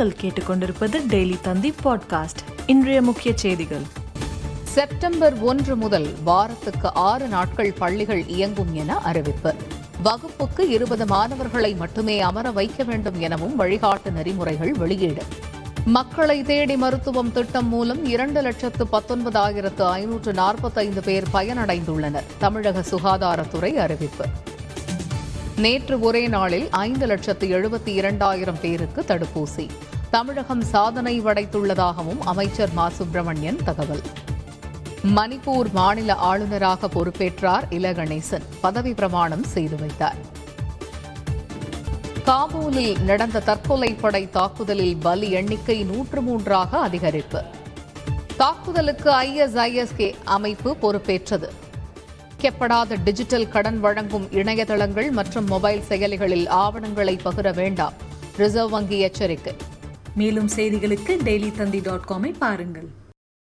நீங்கள் கேட்டுக்கொண்டிருப்பது டெய்லி தந்தி பாட்காஸ்ட். இன்றைய முக்கிய செய்திகள். செப்டம்பர் ஒன்று முதல் வாரத்துக்கு ஆறு நாட்கள் பள்ளிகள் இயங்கும் என அறிவிப்பு. வகுப்புக்கு இருபது மாணவர்களை மட்டுமே அமர வைக்க வேண்டும் எனவும் வழிகாட்டு நெறிமுறைகள் வெளியீடு. மக்களை தேடி மருத்துவம் திட்டம் மூலம் இரண்டு லட்சத்து பத்தொன்பதாயிரத்து ஐநூற்று நாற்பத்தைந்து பேர் பயனடைந்துள்ளனர் தமிழக சுகாதாரத்துறை அறிவிப்பு. நேற்று ஒரே நாளில் ஐந்து லட்சத்து எழுபத்தி இரண்டாயிரம் பேருக்கு தடுப்பூசி. தமிழகம் சாதனை படைத்துள்ளதாகவும் அமைச்சர் மா. சுப்பிரமணியன் தகவல். மணிப்பூர் மாநில ஆளுநராக பொறுப்பேற்றார் இல கணேசன் பதவி பிரமாணம் செய்து வைத்தார். காபூலில் நடந்த தற்கொலை படை தாக்குதலில் பலி எண்ணிக்கை நூற்று மூன்றாக அதிகரிப்பு. தாக்குதலுக்கு ஐஎஸ்ஐஎஸ்கே அமைப்பு பொறுப்பேற்றது. கெப்படாத டிஜிட்டல் கடன் வழங்கும் இணையதளங்கள் மற்றும் மொபைல் செயலிகளில் ஆவணங்களை பகிர வேண்டாம். ரிசர்வ் வங்கி எச்சரிக்கை. மேலும் செய்திகளுக்கு டெய்லி தந்தி டாட் காமை பாருங்கள்.